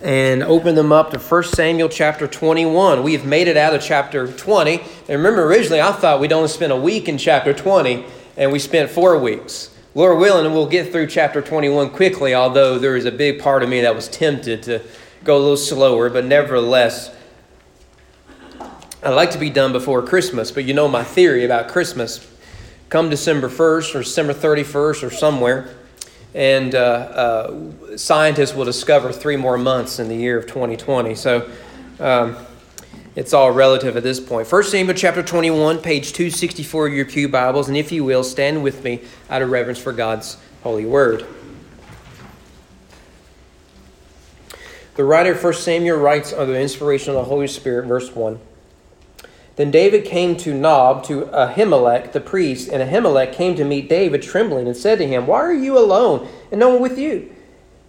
and open them up to 1 Samuel chapter 21. We have made it out of chapter 20. And remember, originally I thought we'd only spend a week in chapter 20, and we spent four weeks. Lord willing, we'll get through chapter 21 quickly, although there is a big part of me that was tempted to go a little slower, but nevertheless, I'd like to be done before Christmas, but you know my theory about Christmas. Come December 1st or December 31st or somewhere, and uh, uh, scientists will discover three more months in the year of 2020. So um, it's all relative at this point. 1 Samuel chapter 21, page 264 of your Pew Bibles, and if you will, stand with me out of reverence for God's holy word. The writer of 1 Samuel writes under the inspiration of the Holy Spirit, verse 1. Then David came to Nob, to Ahimelech the priest, and Ahimelech came to meet David trembling and said to him, Why are you alone and no one with you?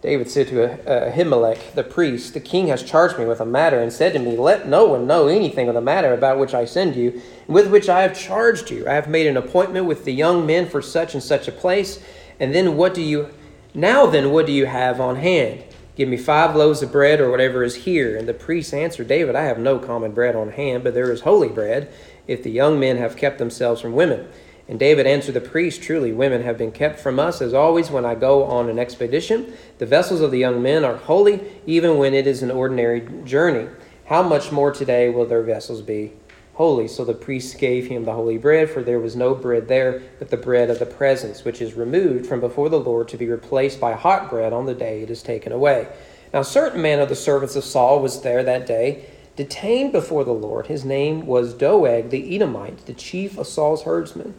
David said to Ahimelech the priest, The king has charged me with a matter and said to me, Let no one know anything of the matter about which I send you, and with which I have charged you. I have made an appointment with the young men for such and such a place. And then what do you now then what do you have on hand? Give me five loaves of bread or whatever is here. And the priest answered David, I have no common bread on hand, but there is holy bread, if the young men have kept themselves from women. And David answered the priest, Truly, women have been kept from us, as always when I go on an expedition. The vessels of the young men are holy, even when it is an ordinary journey. How much more today will their vessels be holy? So the priest gave him the holy bread, for there was no bread there but the bread of the presence, which is removed from before the Lord to be replaced by hot bread on the day it is taken away. Now, a certain man of the servants of Saul was there that day detained before the Lord. His name was Doeg the Edomite, the chief of Saul's herdsmen.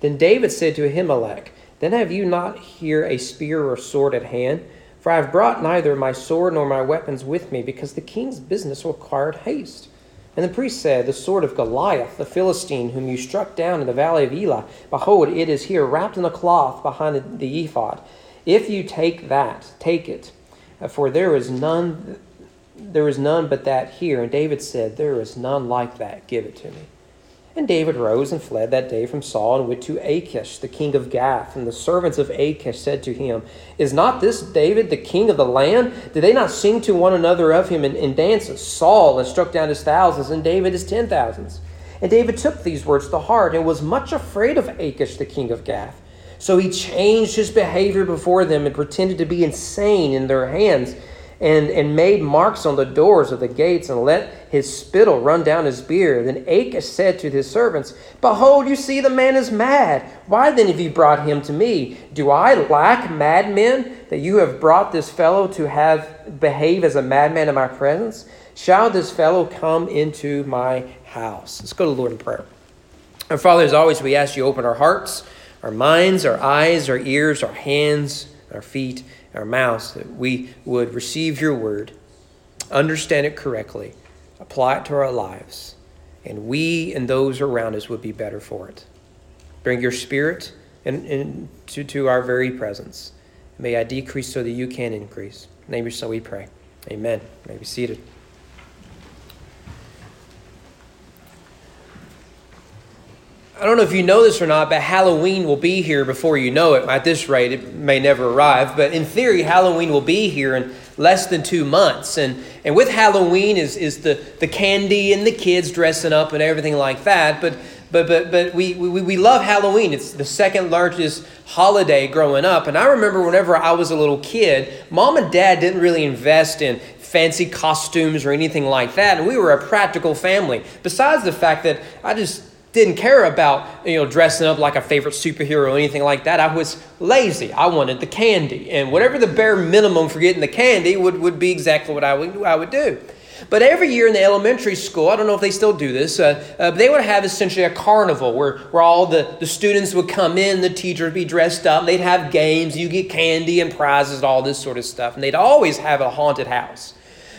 Then David said to Ahimelech, Then have you not here a spear or sword at hand? For I have brought neither my sword nor my weapons with me, because the king's business required haste. And the priest said, The sword of Goliath, the Philistine, whom you struck down in the valley of Elah, behold, it is here, wrapped in a cloth behind the ephod. If you take that, take it, uh, for there is none there is none but that here. And David said, There is none like that. Give it to me. And David rose and fled that day from Saul and went to Achish, the king of Gath. And the servants of Achish said to him, Is not this David the king of the land? Did they not sing to one another of him in, in? Saul has struck down his thousands, and David his ten thousands. And David took these words to heart and was much afraid of Achish, the king of Gath. So he changed his behavior before them and pretended to be insane in their hands and, and made marks on the doors of the gates and let his spittle run down his beard. Then Achish said to his servants, Behold, you see the man is mad. Why then have you brought him to me? Do I lack madmen that you have brought this fellow to have behave as a madman in my presence? Shall this fellow come into my house? Let's go to the Lord in prayer. Our Father, as always, we ask you open our hearts, our minds, our eyes, our ears, our hands, our feet our mouths, that we would receive your word, understand it correctly, apply it to our lives, and we and those around us would be better for it. Bring your spirit into to, to our very presence. May I decrease so that you can increase. In name your son we pray. Amen. May be seated. I don't know if you know this or not, but Halloween will be here before you know it. At this rate, it may never arrive. But in theory, Halloween will be here in less than two months. And, and with Halloween is, is the, the candy and the kids dressing up and everything like that. But, but, but, but we, we, we love Halloween. It's the second largest holiday growing up. And I remember whenever I was a little kid, mom and dad didn't really invest in fancy costumes or anything like that. And we were a practical family. Besides the fact that I just didn't care about you know dressing up like a favorite superhero or anything like that. I was lazy. I wanted the candy, and whatever the bare minimum for getting the candy would, would be exactly what I would I would do. But every year in the elementary school, I don't know if they still do this, uh, uh, they would have essentially a carnival where, where all the, the students would come in, the teacher would be dressed up, they'd have games, you get candy and prizes, all this sort of stuff. And they'd always have a haunted house.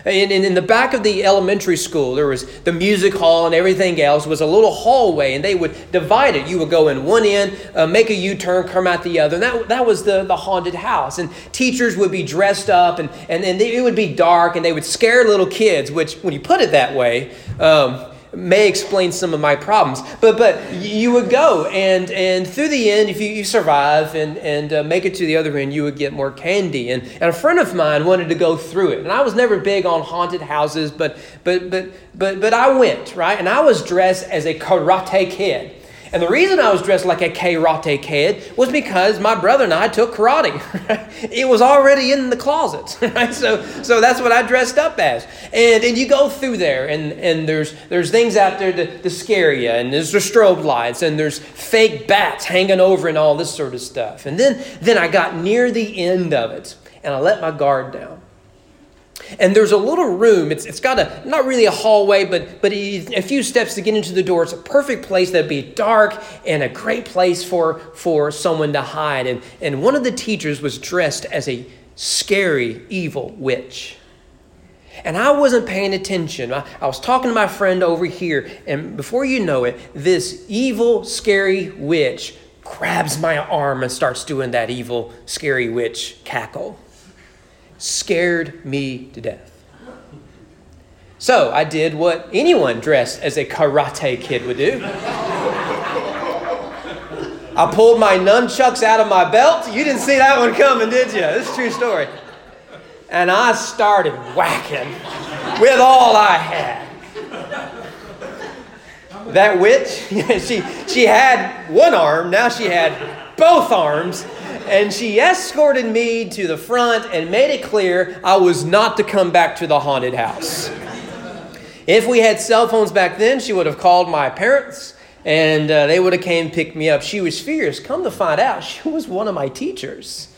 In, in, in, the back of the elementary school, there was the music hall and everything else was a little hallway, and they would divide it. You would go in one end, uh, make a U-turn, come out the other. And that, that was the, the haunted house. And teachers would be dressed up, and, and, and it would be dark, and they would scare little kids, which, when you put it that way, um, may explain some of my problems. But but you would go and and through the end, if you, you survive and and uh, make it to the other end, you would get more candy. And and a friend of mine wanted to go through it, and I was never big on haunted houses, but but but but but I went right, and I was dressed as a karate kid. And the reason I was dressed like a karate kid was because my brother and I took karate. it was already in the closet, right? So, so that's what I dressed up as. And, and you go through there, and, and there's, there's things out there to, to scare you, and there's the strobe lights, and there's fake bats hanging over, and all this sort of stuff. And then, then I got near the end of it, and I let my guard down. And there's a little room. It's, it's got a, not really a hallway, but, but a few steps to get into the door. It's a perfect place that'd be dark and a great place for, for someone to hide. And, and one of the teachers was dressed as a scary, evil witch. And I wasn't paying attention. I, I was talking to my friend over here, and before you know it, this evil, scary witch grabs my arm and starts doing that evil, scary witch cackle scared me to death. So I did what anyone dressed as a karate kid would do. I pulled my nunchucks out of my belt. You didn't see that one coming, did you? This is a true story. And I started whacking with all I had. That witch, she, she had one arm, now she had both arms, and she escorted me to the front and made it clear I was not to come back to the haunted house. If we had cell phones back then, she would have called my parents and uh, they would have came pick me up. She was fierce. Come to find out, she was one of my teachers.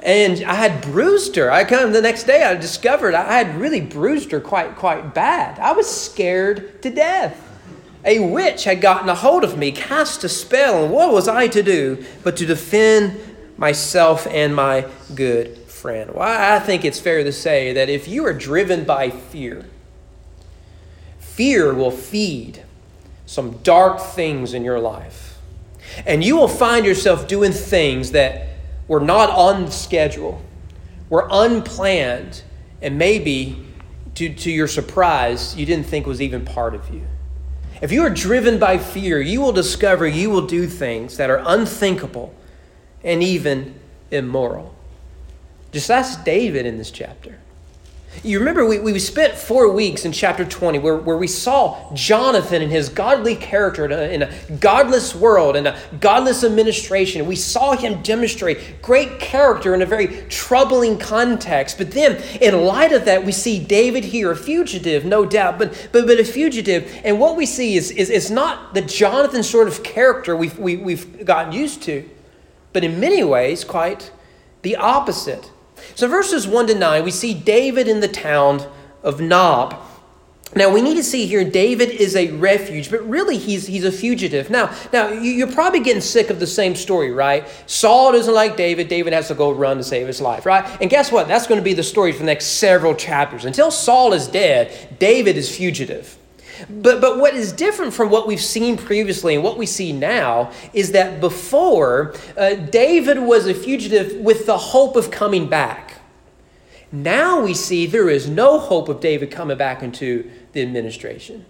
And I had bruised her. I come the next day, I discovered I had really bruised her quite, quite bad. I was scared to death. A witch had gotten a hold of me, cast a spell, and what was I to do but to defend myself and my good friend? Well, I think it's fair to say that if you are driven by fear, fear will feed some dark things in your life. And you will find yourself doing things that were not on schedule, were unplanned, and maybe, to, to your surprise, you didn't think was even part of you. If you are driven by fear, you will discover you will do things that are unthinkable and even immoral. Just ask David in this chapter. You remember, we, we spent four weeks in chapter 20 where, where we saw Jonathan and his godly character in a, in a godless world and a godless administration. We saw him demonstrate great character in a very troubling context. But then, in light of that, we see David here, a fugitive, no doubt, but, but, but a fugitive. And what we see is, is, is not the Jonathan sort of character we've, we, we have gotten used to, but in many ways, quite the opposite. So, verses 1 to 9, we see David in the town of Nob. Now we need to see here David is a refuge, but really he's he's a fugitive. Now, now you're probably getting sick of the same story, right? Saul doesn't like David. David has to go run to save his life, right? And guess what? That's going to be the story for the next several chapters. Until Saul is dead, David is fugitive. But, but what is different from what we've seen previously and what we see now is that before, uh, David was a fugitive with the hope of coming back. Now we see there is no hope of David coming back into the administration.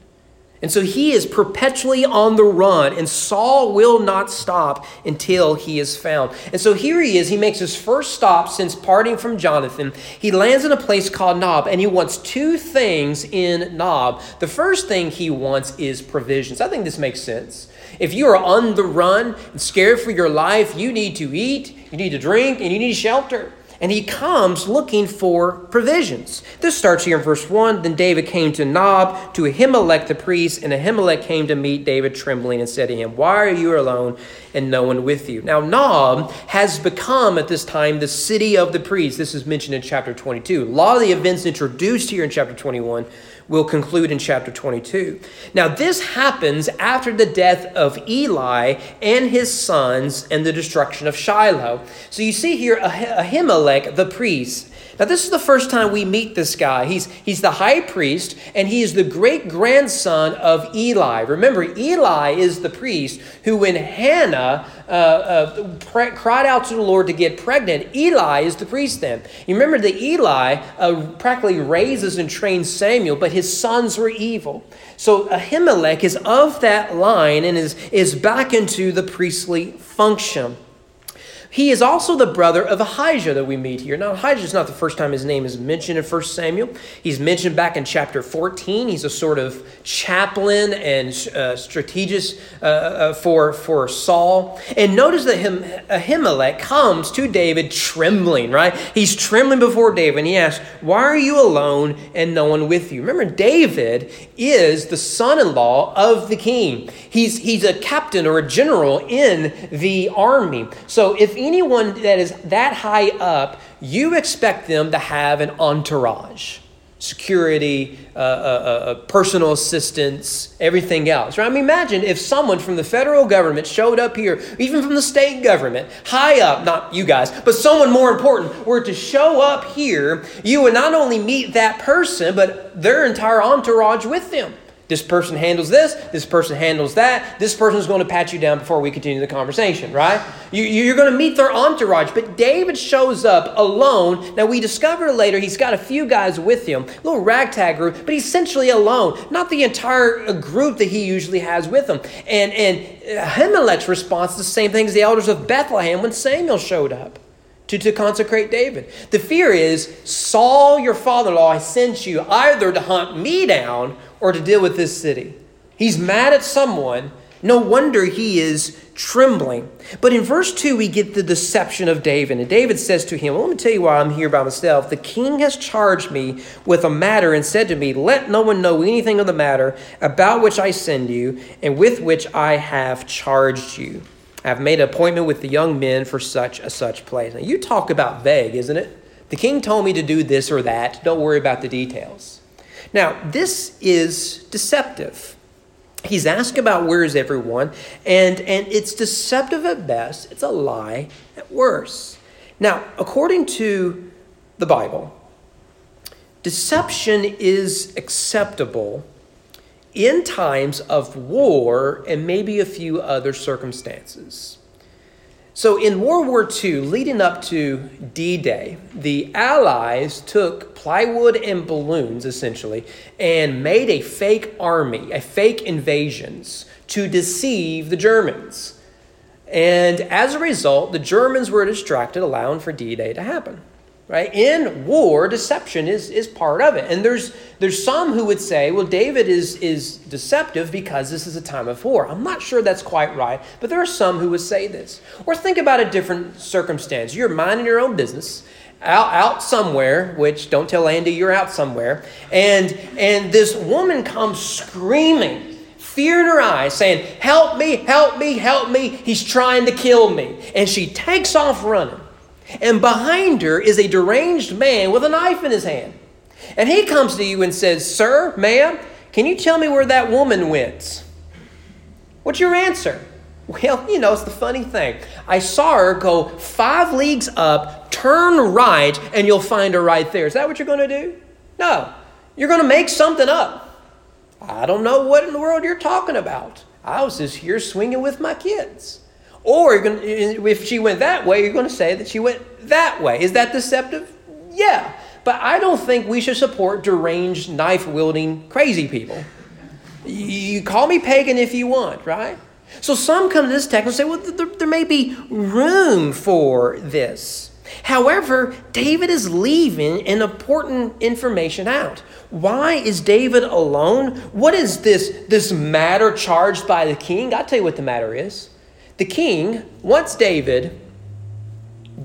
And so he is perpetually on the run, and Saul will not stop until he is found. And so here he is. He makes his first stop since parting from Jonathan. He lands in a place called Nob, and he wants two things in Nob. The first thing he wants is provisions. I think this makes sense. If you are on the run and scared for your life, you need to eat, you need to drink, and you need shelter and he comes looking for provisions. This starts here in verse 1. Then David came to Nob, to Ahimelech the priest, and Ahimelech came to meet David trembling and said to him, Why are you alone and no one with you? Now, Nob has become at this time the city of the priests. This is mentioned in chapter 22. A lot of the events introduced here in chapter 21 will conclude in chapter 22. Now, this happens after the death of Eli and his sons and the destruction of Shiloh. So you see here Ahimelech, the priest, Now, this is the first time we meet this guy. He's, he's the high priest, and he is the great grandson of Eli. Remember, Eli is the priest who, when Hannah uh, uh, pre- cried out to the Lord to get pregnant, Eli is the priest then. You remember that Eli uh, practically raises and trains Samuel, but his sons were evil. So Ahimelech is of that line and is, is back into the priestly function. He is also the brother of Ahijah that we meet here. Now, Ahijah is not the first time his name is mentioned in 1 Samuel. He's mentioned back in chapter 14. He's a sort of chaplain and uh, strategist uh, uh, for, for Saul. And notice that him, Ahimelech comes to David trembling, right? He's trembling before David, and he asks, Why are you alone and no one with you? Remember, David is the son in law of the king, he's, he's a captain or a general in the army. So if anyone that is that high up, you expect them to have an entourage security, uh, uh, uh, uh, personal assistance, everything else. Right? I mean, imagine if someone from the federal government showed up here, even from the state government, high up, not you guys, but someone more important, were to show up here, you would not only meet that person, but their entire entourage with them. This person handles this, this person handles that, this person is going to pat you down before we continue the conversation, right? You, are going to meet their entourage, but David shows up alone. Now, we discover later he's got a few guys with him, a little ragtag group, but essentially alone, not the entire uh, group that he usually has with him. And, and Ahimelech's response is the same thing as the elders of Bethlehem when Samuel showed up to, to consecrate David. The fear is Saul, your father in law, I sent you either to hunt me down or to deal with this city. He's mad at someone. No wonder he is trembling. But in verse 2, we get the deception of David. And David says to him, well, Let me tell you why I'm here by myself. The king has charged me with a matter and said to me, Let no one know anything of the matter about which I send you and with which I have charged you. I have made an appointment with the young men for such a such place. Now, you talk about vague, isn't it? The king told me to do this or that. Don't worry about the details. Now, this is deceptive. He's asked about where is everyone, and, and it's deceptive at best, it's a lie at worst. Now, according to the Bible, deception is acceptable in times of war and maybe a few other circumstances. So, in World War II, leading up to D Day, the Allies took plywood and balloons, essentially, and made a fake army, a fake invasions to deceive the Germans. And as a result, the Germans were distracted, allowing for D Day to happen right? In war deception is, is part of it. And there's there's some who would say well david is is deceptive because this is a time of war. I'm not sure that's quite right but there are some who would say this. Or think about a different circumstance. You're minding your own business out, out somewhere which don't tell andy you're out somewhere and and this woman comes screaming fear in her eyes saying help me help me help me. He's trying to kill me. And she takes off running and behind her is a deranged man with a knife in his hand. And he comes to you and says, Sir, ma'am, can you tell me where that woman went? What's your answer? Well, you know, it's the funny thing. I saw her go five leagues up, turn right, and you'll find her right there. Is that what you're going to do? No. You're going to make something up. I don't know what in the world you're talking about. I was just here swinging with my kids. Or gonna, if she went that way, you're going to say that she went that way. Is that deceptive? Yeah. But I don't think we should support deranged, knife wielding, crazy people. You call me pagan if you want, right? So some come to this text and say, well, there, there may be room for this. However, David is leaving an important information out. Why is David alone? What is this, this matter charged by the king? I'll tell you what the matter is the king wants David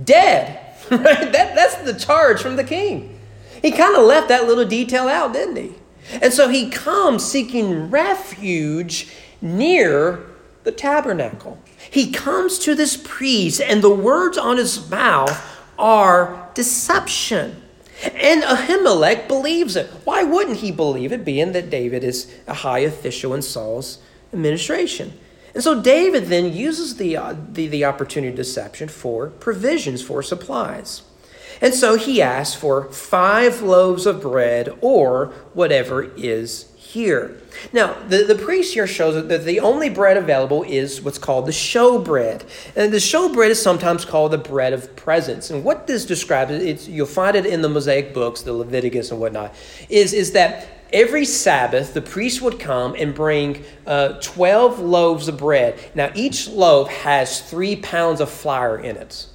dead. Right? That, that's the charge from the king. He kind of left that little detail out, didn't he? And so he comes seeking refuge near the tabernacle. He comes to this priest, and the words on his mouth are deception. And Ahimelech believes it. Why wouldn't he believe it, being that David is a high official in Saul's administration? And so David then uses the, uh, the, the opportunity of deception for provisions, for supplies. And so he asks for five loaves of bread or whatever is here. Now, the, the priest here shows that the only bread available is what's called the show bread. And the show bread is sometimes called the bread of presence. And what this describes, it's, you'll find it in the Mosaic books, the Leviticus and whatnot, is, is that every Sabbath, the priest would come and bring uh, 12 loaves of bread. Now, each loaf has three pounds of flour in it.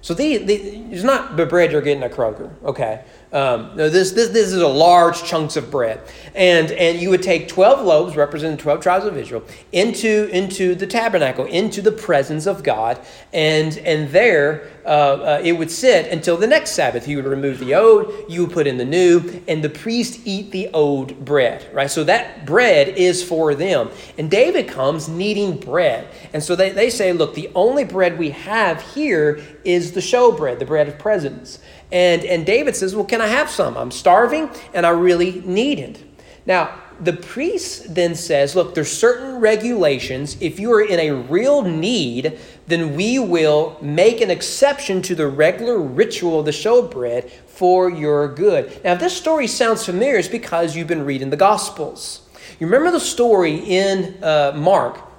So the, the, it's not the bread you're getting at Kroger, okay? Um, no, this, this, this is a large chunks of bread. And, and you would take 12 loaves, representing 12 tribes of Israel, into, into the tabernacle, into the presence of God. And, and there uh, uh, it would sit until the next Sabbath. You would remove the old, you would put in the new, and the priest eat the old bread, right? So that bread is for them. And David comes needing bread. And so they, they say, look, the only bread we have here is the show bread, the bread of presence. And, and David says, Well, can I have some? I'm starving and I really need it. Now, the priest then says, Look, there's certain regulations. If you are in a real need, then we will make an exception to the regular ritual of the showbread for your good. Now, if this story sounds familiar, it's because you've been reading the Gospels. You remember the story in uh, Mark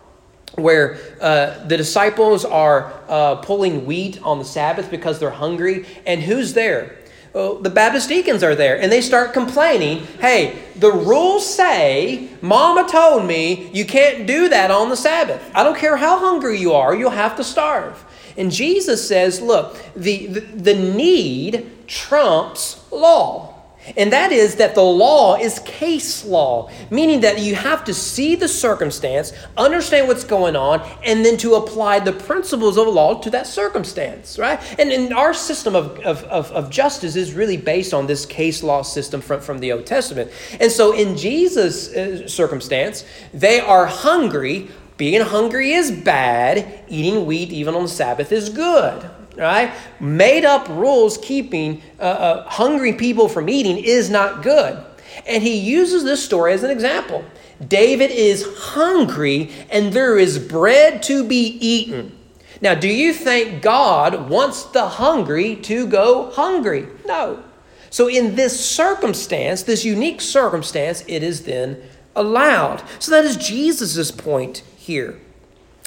where uh, the disciples are uh, pulling wheat on the Sabbath because they're hungry. And who's there? Well, the Baptist deacons are there, and they start complaining hey, the rules say, Mama told me you can't do that on the Sabbath. I don't care how hungry you are, you'll have to starve. And Jesus says, look, the, the, the need trumps law. And that is that the law is case law, meaning that you have to see the circumstance, understand what's going on, and then to apply the principles of law to that circumstance, right? And, and our system of, of, of, of justice is really based on this case law system from, from the Old Testament. And so in Jesus' uh, circumstance, they are hungry. Being hungry is bad, eating wheat even on the Sabbath is good right? Made up rules keeping uh, uh, hungry people from eating is not good. And he uses this story as an example. David is hungry and there is bread to be eaten. Now, do you think God wants the hungry to go hungry? No. So, in this circumstance, this unique circumstance, it is then allowed. So, that is Jesus' point here.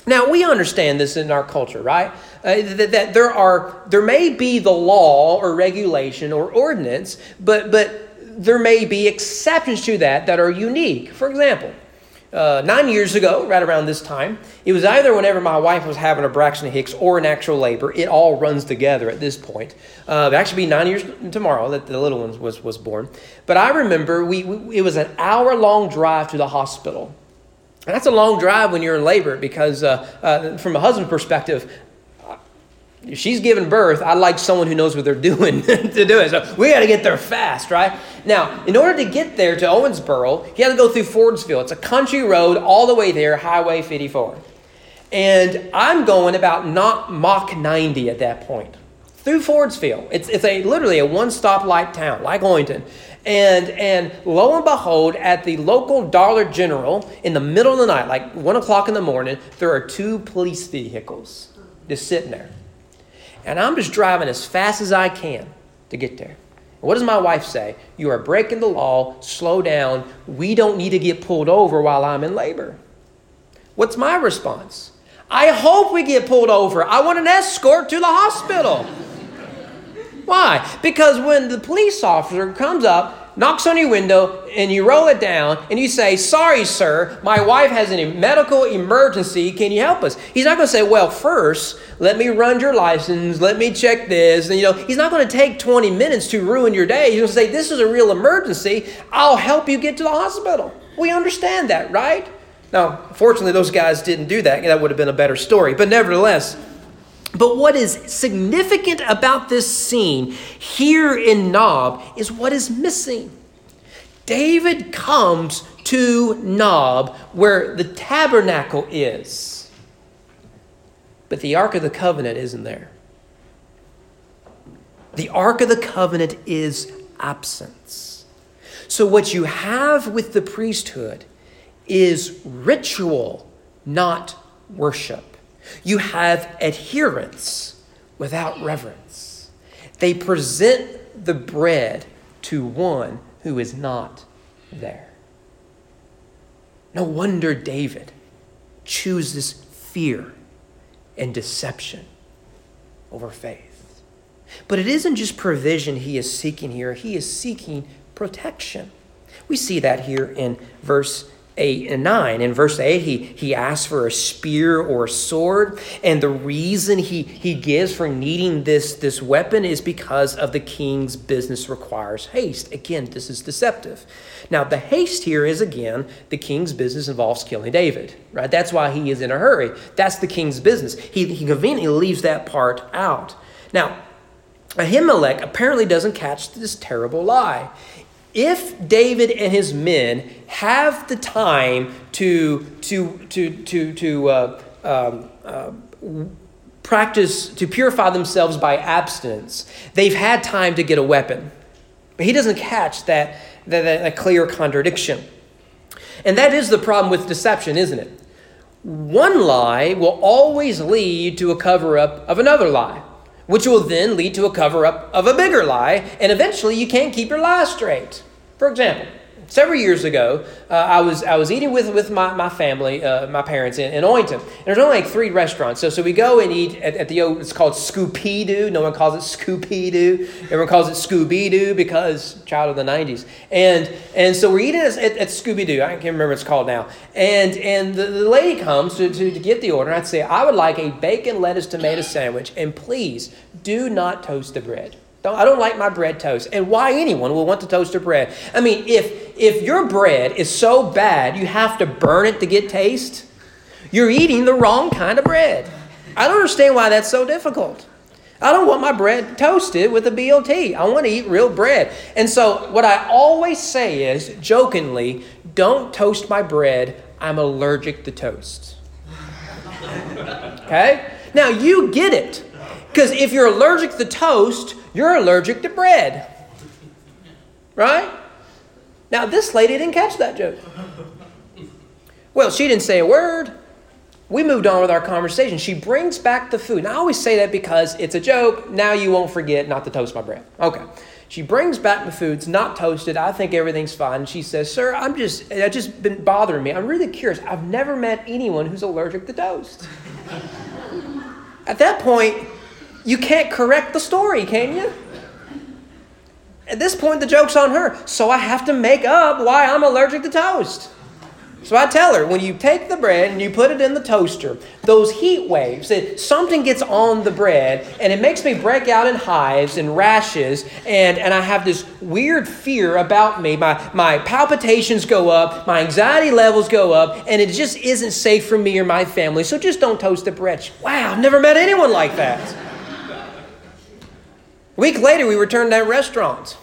Now, we understand this in our culture, right? Uh, that, that there are there may be the law or regulation or ordinance, but but there may be exceptions to that that are unique. For example, uh, nine years ago, right around this time, it was either whenever my wife was having a Braxton Hicks or an actual labor. It all runs together at this point. Uh, it'll actually be nine years tomorrow that the little one was, was born. But I remember we, we it was an hour long drive to the hospital. That's a long drive when you're in labor because, uh, uh, from a husband perspective, if she's giving birth, I like someone who knows what they're doing to do it. So we got to get there fast, right? Now, in order to get there to Owensboro, you have to go through Fordsville. It's a country road all the way there, Highway 54. And I'm going about not Mach 90 at that point through Fordsville. It's, it's a literally a one stop light town, like Owenton. And, and lo and behold, at the local Dollar General, in the middle of the night, like 1 o'clock in the morning, there are two police vehicles just sitting there. And I'm just driving as fast as I can to get there. What does my wife say? You are breaking the law, slow down. We don't need to get pulled over while I'm in labor. What's my response? I hope we get pulled over. I want an escort to the hospital. Why? Because when the police officer comes up, knocks on your window, and you roll it down, and you say, Sorry, sir, my wife has a medical emergency. Can you help us? He's not going to say, Well, first, let me run your license. Let me check this. And, you know, he's not going to take 20 minutes to ruin your day. He's going to say, This is a real emergency. I'll help you get to the hospital. We understand that, right? Now, fortunately, those guys didn't do that. That would have been a better story. But nevertheless, but what is significant about this scene here in Nob is what is missing. David comes to Nob where the tabernacle is, but the Ark of the Covenant isn't there. The Ark of the Covenant is absence. So, what you have with the priesthood is ritual, not worship. You have adherence without reverence. They present the bread to one who is not there. No wonder David chooses fear and deception over faith. But it isn't just provision he is seeking here, he is seeking protection. We see that here in verse 8 and 9. In verse 8, he, he asks for a spear or a sword. And the reason he, he gives for needing this, this weapon is because of the king's business requires haste. Again, this is deceptive. Now, the haste here is, again, the king's business involves killing David, right? That's why he is in a hurry. That's the king's business. He, he conveniently leaves that part out. Now, Ahimelech apparently doesn't catch this terrible lie if David and his men have the time to to to to to uh, um, uh, practice to purify themselves by abstinence, they've had time to get a weapon. But he doesn't catch that that, that, clear contradiction, and that is the problem with deception, isn't it? One lie will always lead to a cover up of another lie which will then lead to a cover up of a bigger lie, and eventually you can't keep your lie straight. For example, several years ago, uh, I was I was eating with with my, my family, uh, my parents in, in Owenton. And there's only like three restaurants, so so we go and eat at, at the it's called Scoopy Doo. No one calls it Scoopy Doo. Everyone calls it Scooby Doo because child of the '90s. And and so we're eating at, at, Scooby Doo. I can't remember what it's called now. And and the, the lady comes to, to, to get the order. And I'd say I would like a bacon lettuce tomato sandwich, and please do not toast the bread. I don't like my bread toast. And why anyone will want to toast their bread? I mean, if if your bread is so bad you have to burn it to get taste, you're eating the wrong kind of bread. I don't understand why that's so difficult. I don't want my bread toasted with a BLT. I want to eat real bread. And so, what I always say is, jokingly, don't toast my bread. I'm allergic to toast. Okay? Now, you get it. Because if you're allergic to toast, you're allergic to bread. Right? Now, this lady didn't catch that joke. Well, she didn't say a word. We moved on with our conversation. She brings back the food. Now, I always say that because it's a joke. Now you won't forget not to toast my bread. Okay. She brings back the food. It's not toasted. I think everything's fine. She says, Sir, I'm just, it's just been bothering me. I'm really curious. I've never met anyone who's allergic to toast. At that point, you can't correct the story, can you? At this point, the joke's on her. So I have to make up why I'm allergic to toast. So I tell her when you take the bread and you put it in the toaster, those heat waves, that something gets on the bread and it makes me break out in hives and rashes, and, and I have this weird fear about me. My, my palpitations go up, my anxiety levels go up, and it just isn't safe for me or my family. So just don't toast the bread. Wow, I've never met anyone like that. A week later, we returned to that restaurant.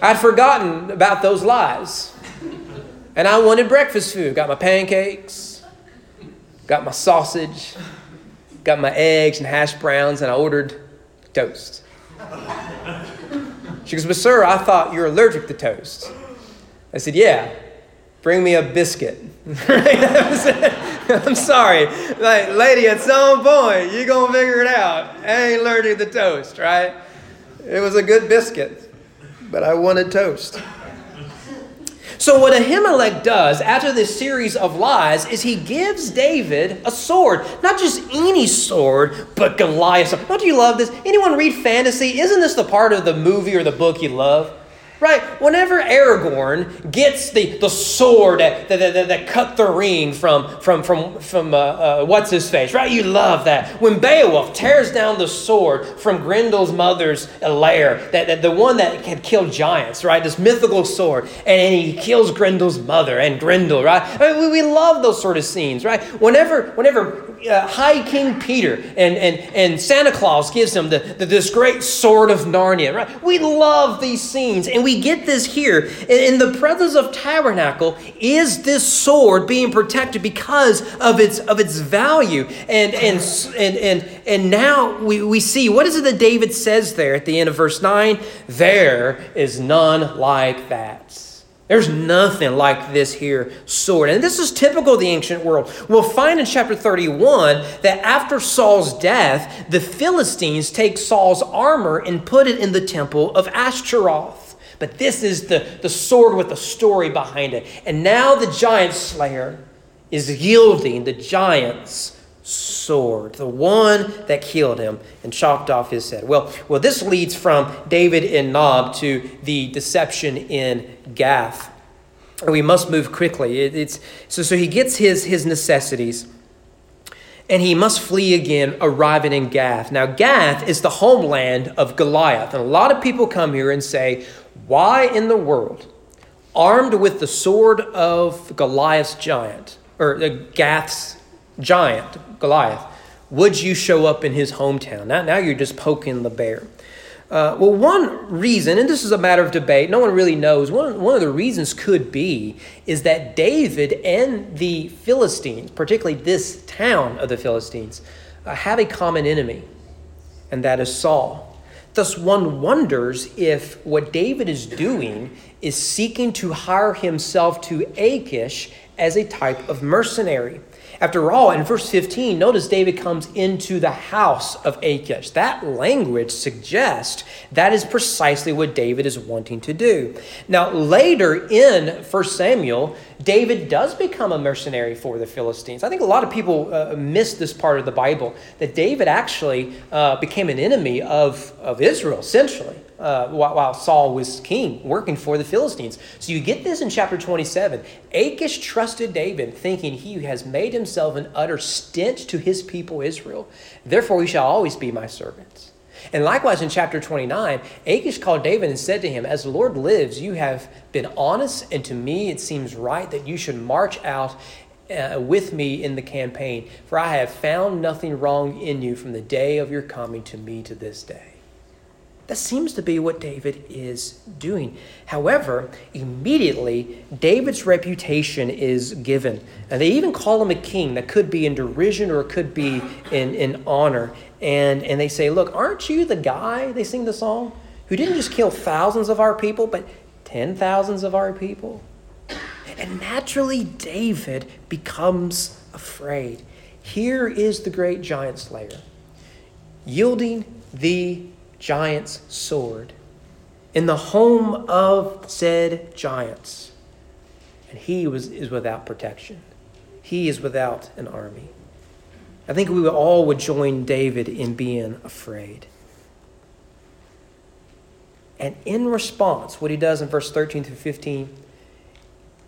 I'd forgotten about those lies. And I wanted breakfast food. Got my pancakes, got my sausage, got my eggs and hash browns, and I ordered toast. She goes, But sir, I thought you're allergic to toast. I said, Yeah, bring me a biscuit. I'm sorry. Like, lady, at some point, you're going to figure it out. I ain't allergic to toast, right? It was a good biscuit, but I wanted toast. So, what Ahimelech does after this series of lies is he gives David a sword. Not just any sword, but Goliath. Don't you love this? Anyone read fantasy? Isn't this the part of the movie or the book you love? Right? Whenever Aragorn gets the, the sword that, that, that, that cut the ring from, from, from, from uh, uh, what's his face, right? You love that. When Beowulf tears down the sword from Grendel's mother's lair, that, that the one that had killed giants, right? This mythical sword, and, and he kills Grendel's mother and Grendel, right? I mean, we, we love those sort of scenes, right? Whenever, whenever uh, High King Peter and, and, and Santa Claus gives him the, the, this great sword of Narnia, right? We love these scenes, and we get this here. In, in the presence of tabernacle is this sword being protected because of its, of its value. And, and, and, and, and now we, we see what is it that David says there at the end of verse 9? There is none like that. There's nothing like this here sword. And this is typical of the ancient world. We'll find in chapter 31 that after Saul's death, the Philistines take Saul's armor and put it in the temple of Ashtaroth. But this is the, the sword with the story behind it. And now the giant slayer is yielding the giant's sword, the one that killed him and chopped off his head. Well, well, this leads from David in Nob to the deception in Gath. We must move quickly. It, it's so so he gets his his necessities. And he must flee again, arriving in Gath. Now, Gath is the homeland of Goliath. And a lot of people come here and say, Why in the world, armed with the sword of Goliath's giant, or uh, Gath's giant, Goliath, would you show up in his hometown? Now, now you're just poking the bear. Uh, well, one reason, and this is a matter of debate, no one really knows, one, one of the reasons could be is that David and the Philistines, particularly this town of the Philistines, uh, have a common enemy, and that is Saul. Thus, one wonders if what David is doing is seeking to hire himself to Achish as a type of mercenary. After all, in verse 15, notice David comes into the house of Achish. That language suggests that is precisely what David is wanting to do. Now, later in 1 Samuel, David does become a mercenary for the Philistines. I think a lot of people uh, miss this part of the Bible that David actually uh, became an enemy of, of Israel, essentially uh, while, Saul was king, working for the Philistines. So you get this in chapter 27. Achish trusted David, thinking he has made himself an utter stench to his people Israel. Therefore, he shall always be my servant. And likewise in chapter 29, Achish called David and said to him, As the Lord lives, you have been honest, and to me it seems right that you should march out uh, with me in the campaign, for I have found nothing wrong in you from the day of your coming to me to this day. That seems to be what David is doing. However, immediately, David's reputation is given. And they even call him a king. That could be in derision or it could be in, in honor. And, and they say, Look, aren't you the guy, they sing the song, who didn't just kill thousands of our people, but ten thousands of our people? And naturally, David becomes afraid. Here is the great giant slayer, yielding the giant's sword in the home of said giants. And he was, is without protection. He is without an army. I think we all would join David in being afraid. And in response, what he does in verse 13 through 15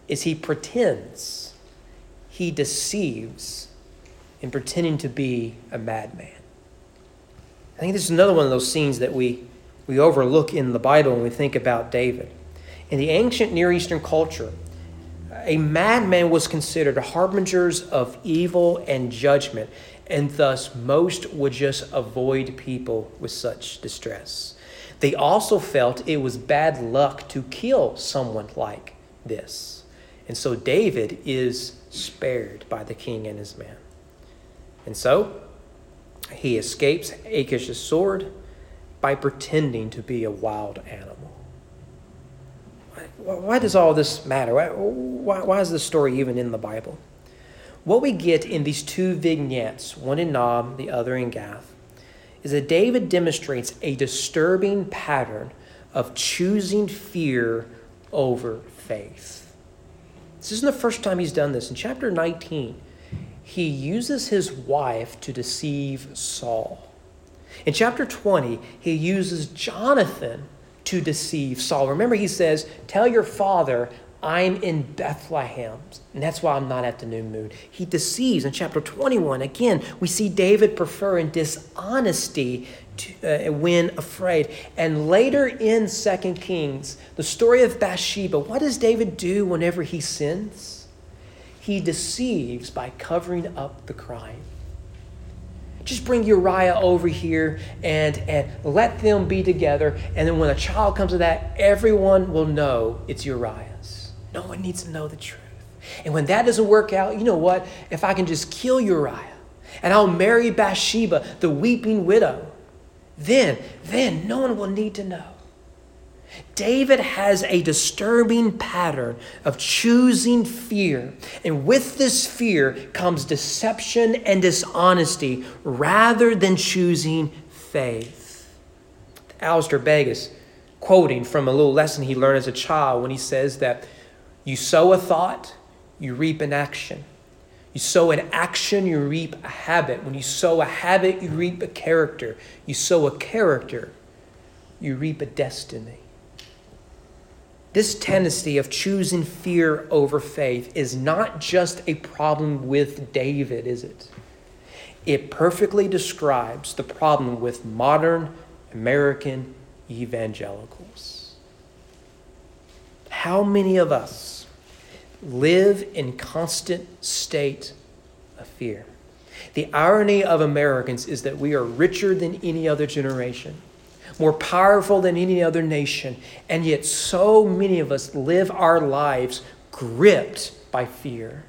is he pretends, he deceives in pretending to be a madman. I think this is another one of those scenes that we, we overlook in the Bible when we think about David. In the ancient Near Eastern culture, a madman was considered harbingers of evil and judgment, and thus most would just avoid people with such distress. They also felt it was bad luck to kill someone like this. And so David is spared by the king and his men. And so he escapes Achish's sword by pretending to be a wild animal. Why does all this matter? Why, why, why is this story even in the Bible? What we get in these two vignettes, one in Nob, the other in Gath, is that David demonstrates a disturbing pattern of choosing fear over faith. This isn't the first time he's done this. In chapter 19, he uses his wife to deceive Saul. In chapter 20, he uses Jonathan to deceive Saul. Remember, he says, Tell your father I'm in Bethlehem. And that's why I'm not at the new moon. He deceives. In chapter 21, again, we see David preferring dishonesty to, uh, when afraid. And later in 2 Kings, the story of Bathsheba, what does David do whenever he sins? He deceives by covering up the crime. Just bring Uriah over here and, and let them be together. And then when a child comes to that, everyone will know it's Uriah's. No one needs to know the truth. And when that doesn't work out, you know what? If I can just kill Uriah and I'll marry Bathsheba, the weeping widow, then, then no one will need to know. David has a disturbing pattern of choosing fear. And with this fear comes deception and dishonesty rather than choosing faith. Alistair Begg, quoting from a little lesson he learned as a child when he says that you sow a thought, you reap an action. You sow an action, you reap a habit. When you sow a habit, you reap a character. You sow a character, you reap a destiny. This tendency of choosing fear over faith is not just a problem with David, is it? It perfectly describes the problem with modern American evangelicals. How many of us live in constant state of fear? The irony of Americans is that we are richer than any other generation more powerful than any other nation. And yet, so many of us live our lives gripped by fear.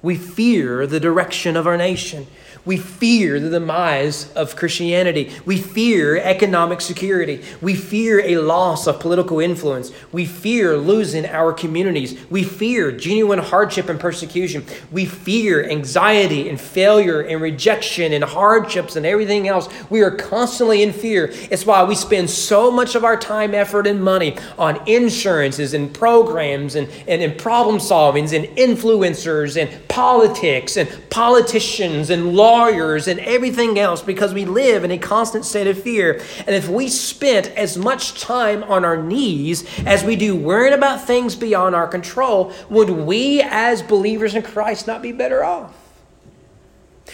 We fear the direction of our nation. We fear the demise of Christianity. We fear economic security. We fear a loss of political influence. We fear losing our communities. We fear genuine hardship and persecution. We fear anxiety and failure and rejection and hardships and everything else. We are constantly in fear. It's why we spend so much of our time, effort, and money on insurances and programs and, and, and problem solvings and influencers and politics and politicians and lawyers and everything else because we live in a constant state of fear. And if we spent as much time on our knees as we do worrying about things beyond our control, would we as believers in Christ not be better off?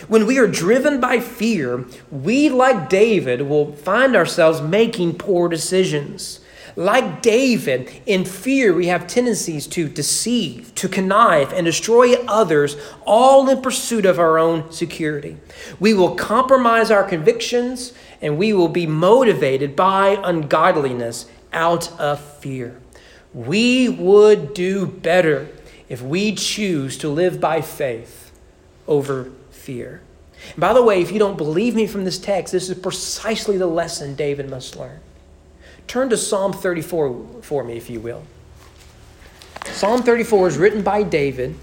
When we are driven by fear, we, like David, will find ourselves making poor decisions. Like David, in fear, we have tendencies to deceive, to connive, and destroy others, all in pursuit of our own security. We will compromise our convictions, and we will be motivated by ungodliness out of fear. We would do better if we choose to live by faith over fear. And by the way, if you don't believe me from this text, this is precisely the lesson David must learn. Turn to Psalm 34 for me, if you will. Psalm 34 is written by David.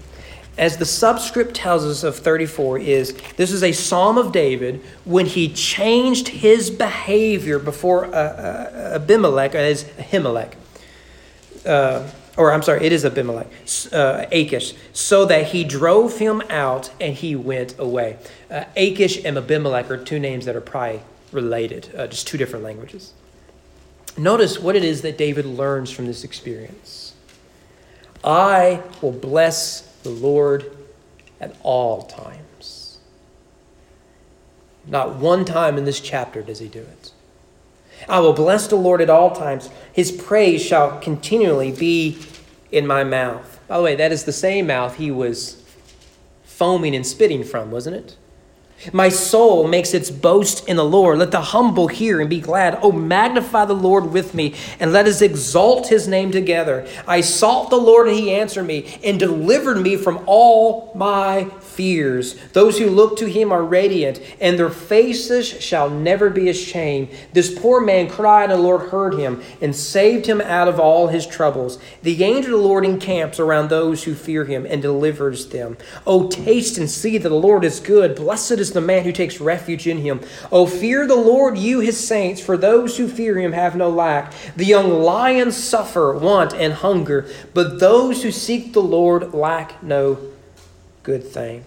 As the subscript tells us of 34 is this is a psalm of David when he changed his behavior before uh, uh, Abimelech, as Ahimelech. Uh, or I'm sorry, it is Abimelech, uh, Achish, so that he drove him out and he went away. Uh, Achish and Abimelech are two names that are probably related, uh, just two different languages. Notice what it is that David learns from this experience. I will bless the Lord at all times. Not one time in this chapter does he do it. I will bless the Lord at all times. His praise shall continually be in my mouth. By the way, that is the same mouth he was foaming and spitting from, wasn't it? My soul makes its boast in the Lord. Let the humble hear and be glad. Oh, magnify the Lord with me, and let us exalt his name together. I sought the Lord, and he answered me, and delivered me from all my fears. Those who look to him are radiant, and their faces shall never be ashamed. This poor man cried, and the Lord heard him, and saved him out of all his troubles. The angel of the Lord encamps around those who fear him, and delivers them. Oh, taste and see that the Lord is good. Blessed is the man who takes refuge in him. Oh, fear the Lord, you his saints, for those who fear him have no lack. The young lions suffer want and hunger, but those who seek the Lord lack no good thing.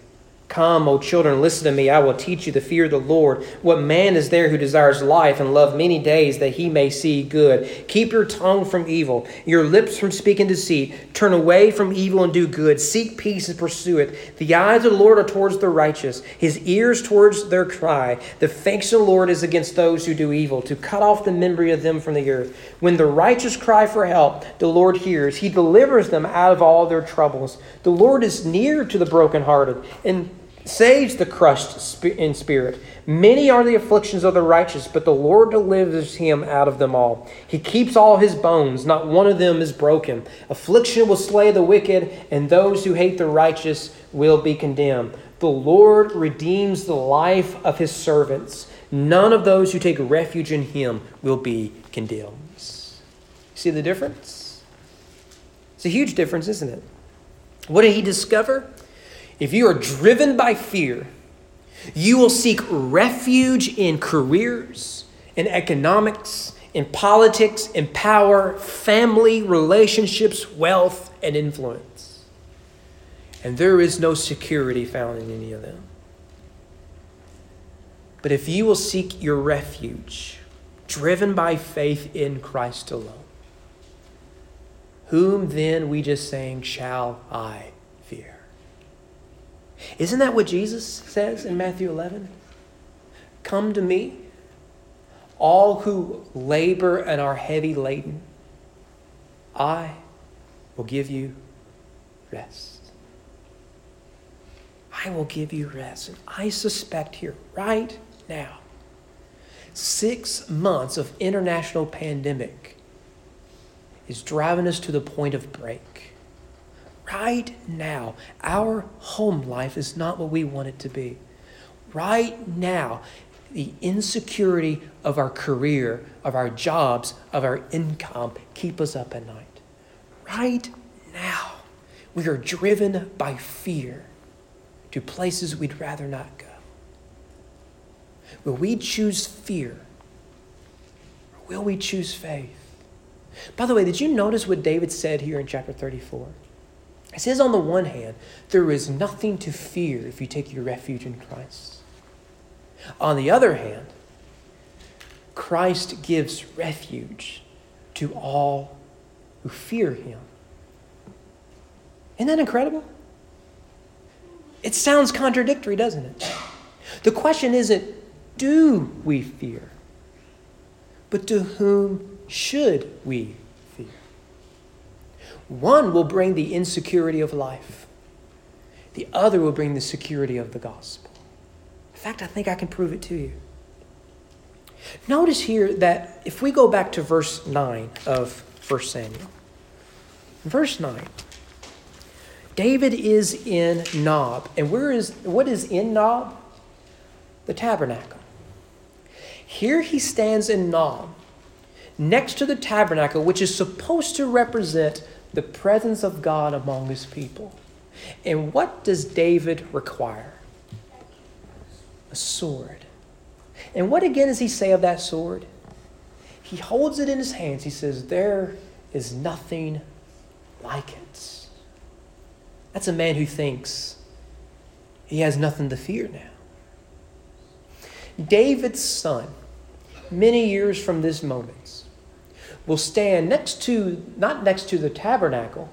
Come, O children, listen to me. I will teach you the fear of the Lord. What man is there who desires life and love many days that he may see good? Keep your tongue from evil, your lips from speaking deceit. Turn away from evil and do good. Seek peace and pursue it. The eyes of the Lord are towards the righteous, his ears towards their cry. The face of the Lord is against those who do evil, to cut off the memory of them from the earth. When the righteous cry for help, the Lord hears. He delivers them out of all their troubles. The Lord is near to the brokenhearted and saves the crushed in spirit. Many are the afflictions of the righteous, but the Lord delivers him out of them all. He keeps all his bones, not one of them is broken. Affliction will slay the wicked, and those who hate the righteous will be condemned. The Lord redeems the life of his servants. None of those who take refuge in him will be condemned. See the difference? It's a huge difference, isn't it? What did he discover? If you are driven by fear, you will seek refuge in careers, in economics, in politics, in power, family, relationships, wealth, and influence. And there is no security found in any of them. But if you will seek your refuge, driven by faith in Christ alone, whom then we just sang, shall I? Isn't that what Jesus says in Matthew 11? Come to me, all who labor and are heavy laden. I will give you rest. I will give you rest. And I suspect here, right now, six months of international pandemic is driving us to the point of break. Right now, our home life is not what we want it to be. Right now, the insecurity of our career, of our jobs, of our income keep us up at night. Right now, we are driven by fear to places we'd rather not go. Will we choose fear? Or will we choose faith? By the way, did you notice what David said here in chapter 34? It says, on the one hand, there is nothing to fear if you take your refuge in Christ. On the other hand, Christ gives refuge to all who fear him. Isn't that incredible? It sounds contradictory, doesn't it? The question isn't, do we fear? But to whom should we? One will bring the insecurity of life, the other will bring the security of the gospel. In fact, I think I can prove it to you. Notice here that if we go back to verse 9 of 1 Samuel, verse 9, David is in Nob. And where is what is in Nob? The tabernacle. Here he stands in Nob, next to the tabernacle, which is supposed to represent the presence of God among his people. And what does David require? A sword. And what again does he say of that sword? He holds it in his hands. He says, There is nothing like it. That's a man who thinks he has nothing to fear now. David's son, many years from this moment, will stand next to, not next to the tabernacle,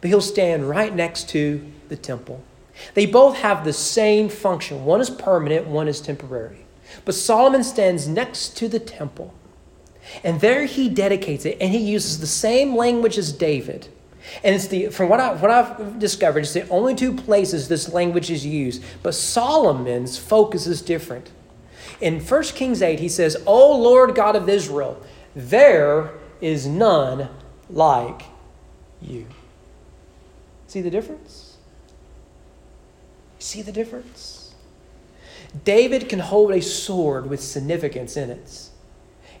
but he'll stand right next to the temple. They both have the same function. One is permanent, one is temporary. But Solomon stands next to the temple. And there he dedicates it, and he uses the same language as David. And it's the from what I what I've discovered, it's the only two places this language is used. But Solomon's focus is different. In 1 Kings 8, he says, O Lord God of Israel, there is none like you. See the difference? See the difference? David can hold a sword with significance in it.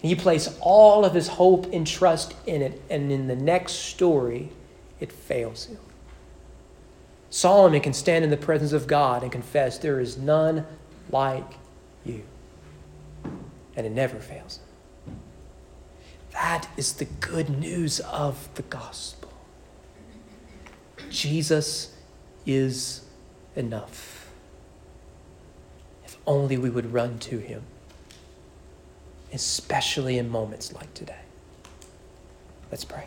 And he placed all of his hope and trust in it. And in the next story, it fails him. Solomon can stand in the presence of God and confess, There is none like you and it never fails. That is the good news of the gospel. Jesus is enough. If only we would run to him, especially in moments like today. Let's pray.